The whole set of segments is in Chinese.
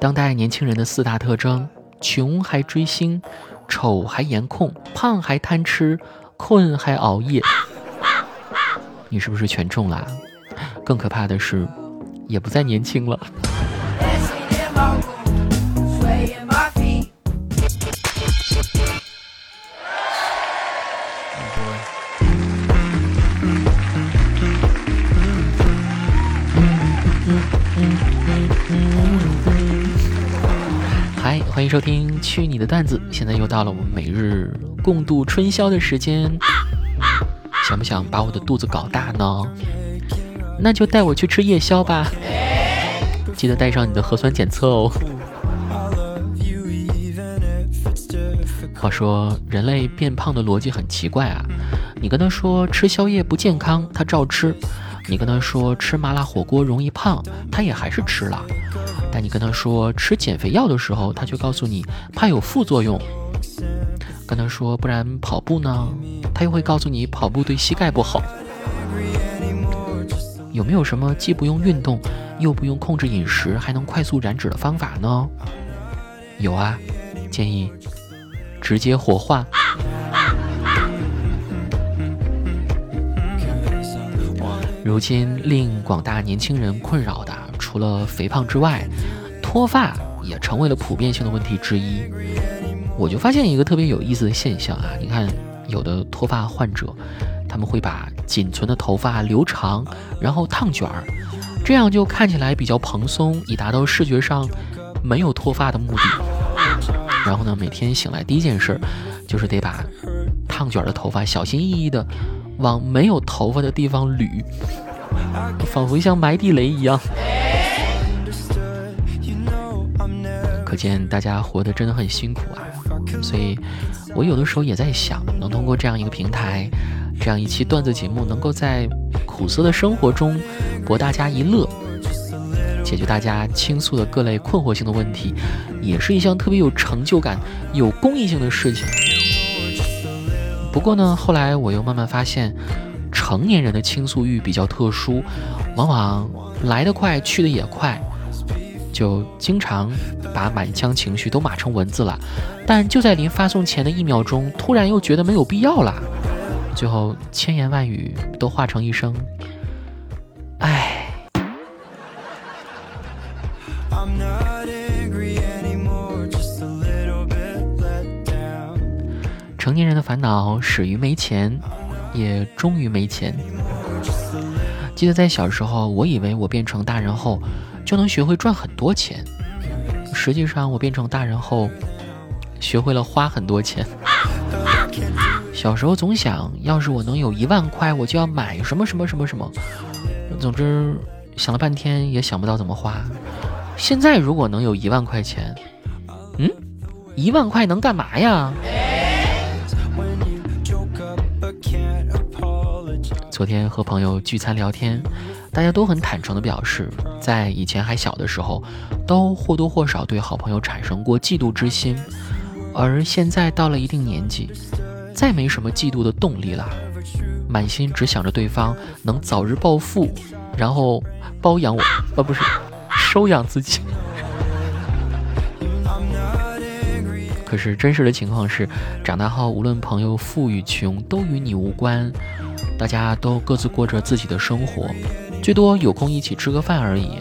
当代年轻人的四大特征：穷还追星，丑还颜控，胖还贪吃，困还熬夜。你是不是全中了？更可怕的是，也不再年轻了。欢迎收听《去你的段子》。现在又到了我们每日共度春宵的时间，想不想把我的肚子搞大呢？那就带我去吃夜宵吧，记得带上你的核酸检测哦。话说，人类变胖的逻辑很奇怪啊！你跟他说吃宵夜不健康，他照吃；你跟他说吃麻辣火锅容易胖，他也还是吃了。但你跟他说吃减肥药的时候，他却告诉你怕有副作用。跟他说不然跑步呢，他又会告诉你跑步对膝盖不好。有没有什么既不用运动，又不用控制饮食，还能快速燃脂的方法呢？有啊，建议直接火化。如今令广大年轻人困扰的。除了肥胖之外，脱发也成为了普遍性的问题之一。我就发现一个特别有意思的现象啊，你看，有的脱发患者，他们会把仅存的头发留长，然后烫卷儿，这样就看起来比较蓬松，以达到视觉上没有脱发的目的。然后呢，每天醒来第一件事，就是得把烫卷的头发小心翼翼地往没有头发的地方捋，仿佛像埋地雷一样。可见大家活得真的很辛苦啊，所以我有的时候也在想，能通过这样一个平台，这样一期段子节目，能够在苦涩的生活中博大家一乐，解决大家倾诉的各类困惑性的问题，也是一项特别有成就感、有公益性的事情。不过呢，后来我又慢慢发现，成年人的倾诉欲比较特殊，往往来得快，去得也快。就经常把满腔情绪都码成文字了，但就在临发送前的一秒钟，突然又觉得没有必要了，最后千言万语都化成一声“唉”。成年人的烦恼始于没钱，也终于没钱。记得在小时候，我以为我变成大人后。就能学会赚很多钱。实际上，我变成大人后，学会了花很多钱。小时候总想，要是我能有一万块，我就要买什么什么什么什么。总之，想了半天也想不到怎么花。现在如果能有一万块钱，嗯，一万块能干嘛呀？昨天和朋友聚餐聊天。大家都很坦诚地表示，在以前还小的时候，都或多或少对好朋友产生过嫉妒之心，而现在到了一定年纪，再没什么嫉妒的动力了，满心只想着对方能早日暴富，然后包养我，呃，不是，收养自己。可是真实的情况是，长大后无论朋友富与穷，都与你无关，大家都各自过着自己的生活。最多有空一起吃个饭而已。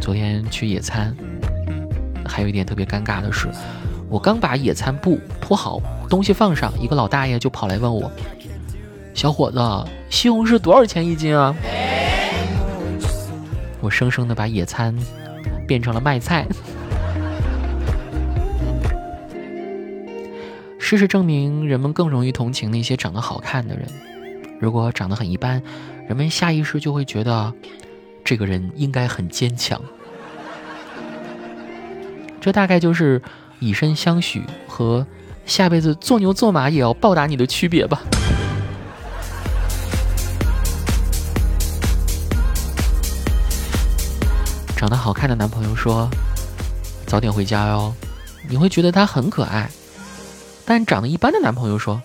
昨天去野餐，还有一点特别尴尬的是，我刚把野餐布铺好，东西放上，一个老大爷就跑来问我：“小伙子，西红柿多少钱一斤啊？”我生生的把野餐变成了卖菜。事实证明，人们更容易同情那些长得好看的人。如果长得很一般，人们下意识就会觉得这个人应该很坚强。这大概就是以身相许和下辈子做牛做马也要报答你的区别吧。长得好看的男朋友说：“早点回家哟。”你会觉得他很可爱。但长得一般的男朋友说，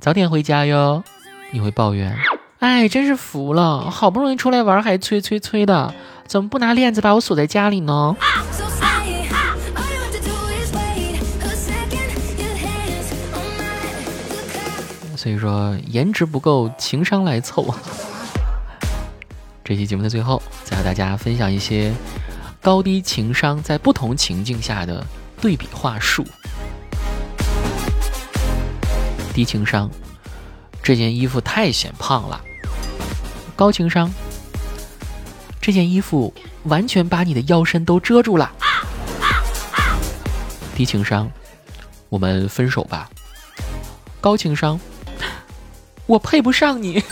早点回家哟，你会抱怨，哎，真是服了，好不容易出来玩还催催催的，怎么不拿链子把我锁在家里呢？所以说颜值不够，情商来凑。这期节目的最后，再和大家分享一些高低情商在不同情境下的对比话术。低情商，这件衣服太显胖了。高情商，这件衣服完全把你的腰身都遮住了。低情商，我们分手吧。高情商，我配不上你。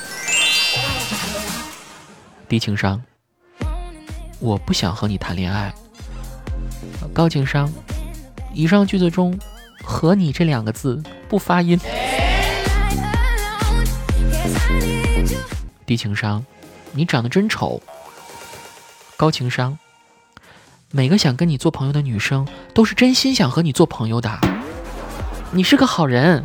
低情商，我不想和你谈恋爱。高情商，以上句子中“和你”这两个字不发音。低情商，你长得真丑。高情商，每个想跟你做朋友的女生都是真心想和你做朋友的。你是个好人。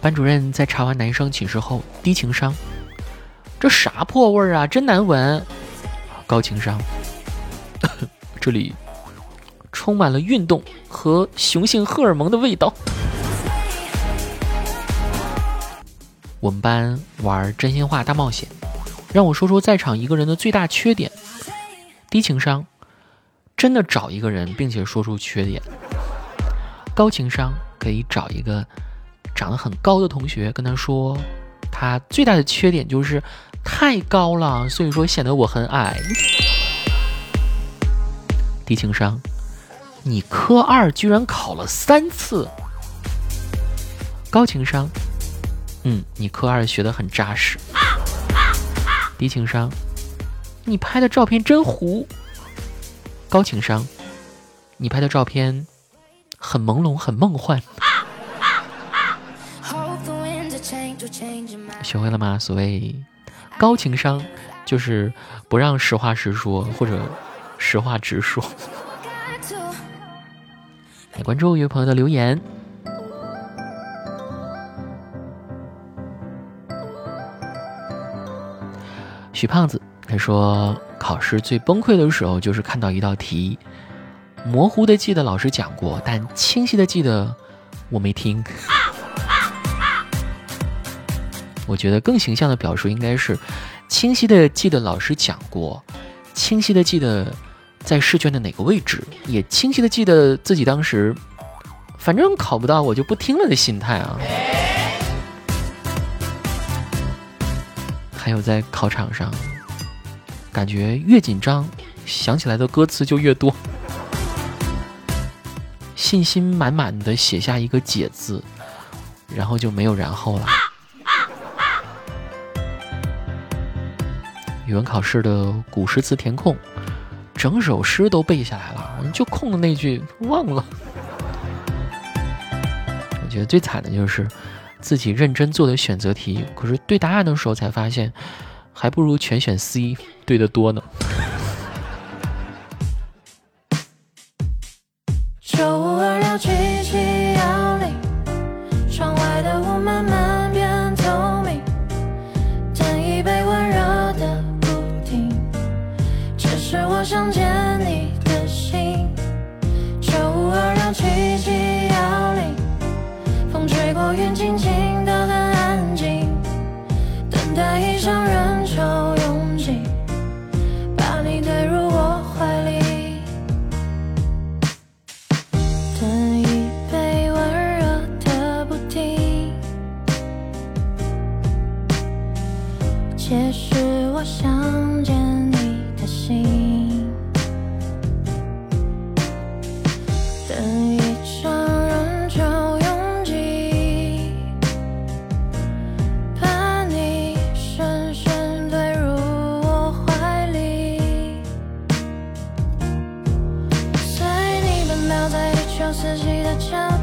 班主任在查完男生寝室后，低情商：“这啥破味儿啊，真难闻。”高情商：“ 这里充满了运动和雄性荷尔蒙的味道。”我们班玩真心话大冒险，让我说说在场一个人的最大缺点。低情商：真的找一个人，并且说出缺点。高情商可以找一个。长得很高的同学跟他说，他最大的缺点就是太高了，所以说显得我很矮。低情商，你科二居然考了三次。高情商，嗯，你科二学的很扎实。低情商，你拍的照片真糊。高情商，你拍的照片很朦胧，很梦幻。学会了吗？所谓高情商，就是不让实话实说，或者实话直说。来关注一位朋友的留言。许胖子他说，考试最崩溃的时候就是看到一道题，模糊的记得老师讲过，但清晰的记得我没听。我觉得更形象的表述应该是，清晰的记得老师讲过，清晰的记得在试卷的哪个位置，也清晰的记得自己当时，反正考不到我就不听了的心态啊。还有在考场上，感觉越紧张，想起来的歌词就越多，信心满满的写下一个解字，然后就没有然后了。语文考试的古诗词填空，整首诗都背下来了，就空的那句忘了。我觉得最惨的就是自己认真做的选择题，可是对答案的时候才发现，还不如全选 C 对的多呢。也是我想见你的心。等一场人潮拥挤，把你深深推入我怀里，随你奔跑在一球四季的脚。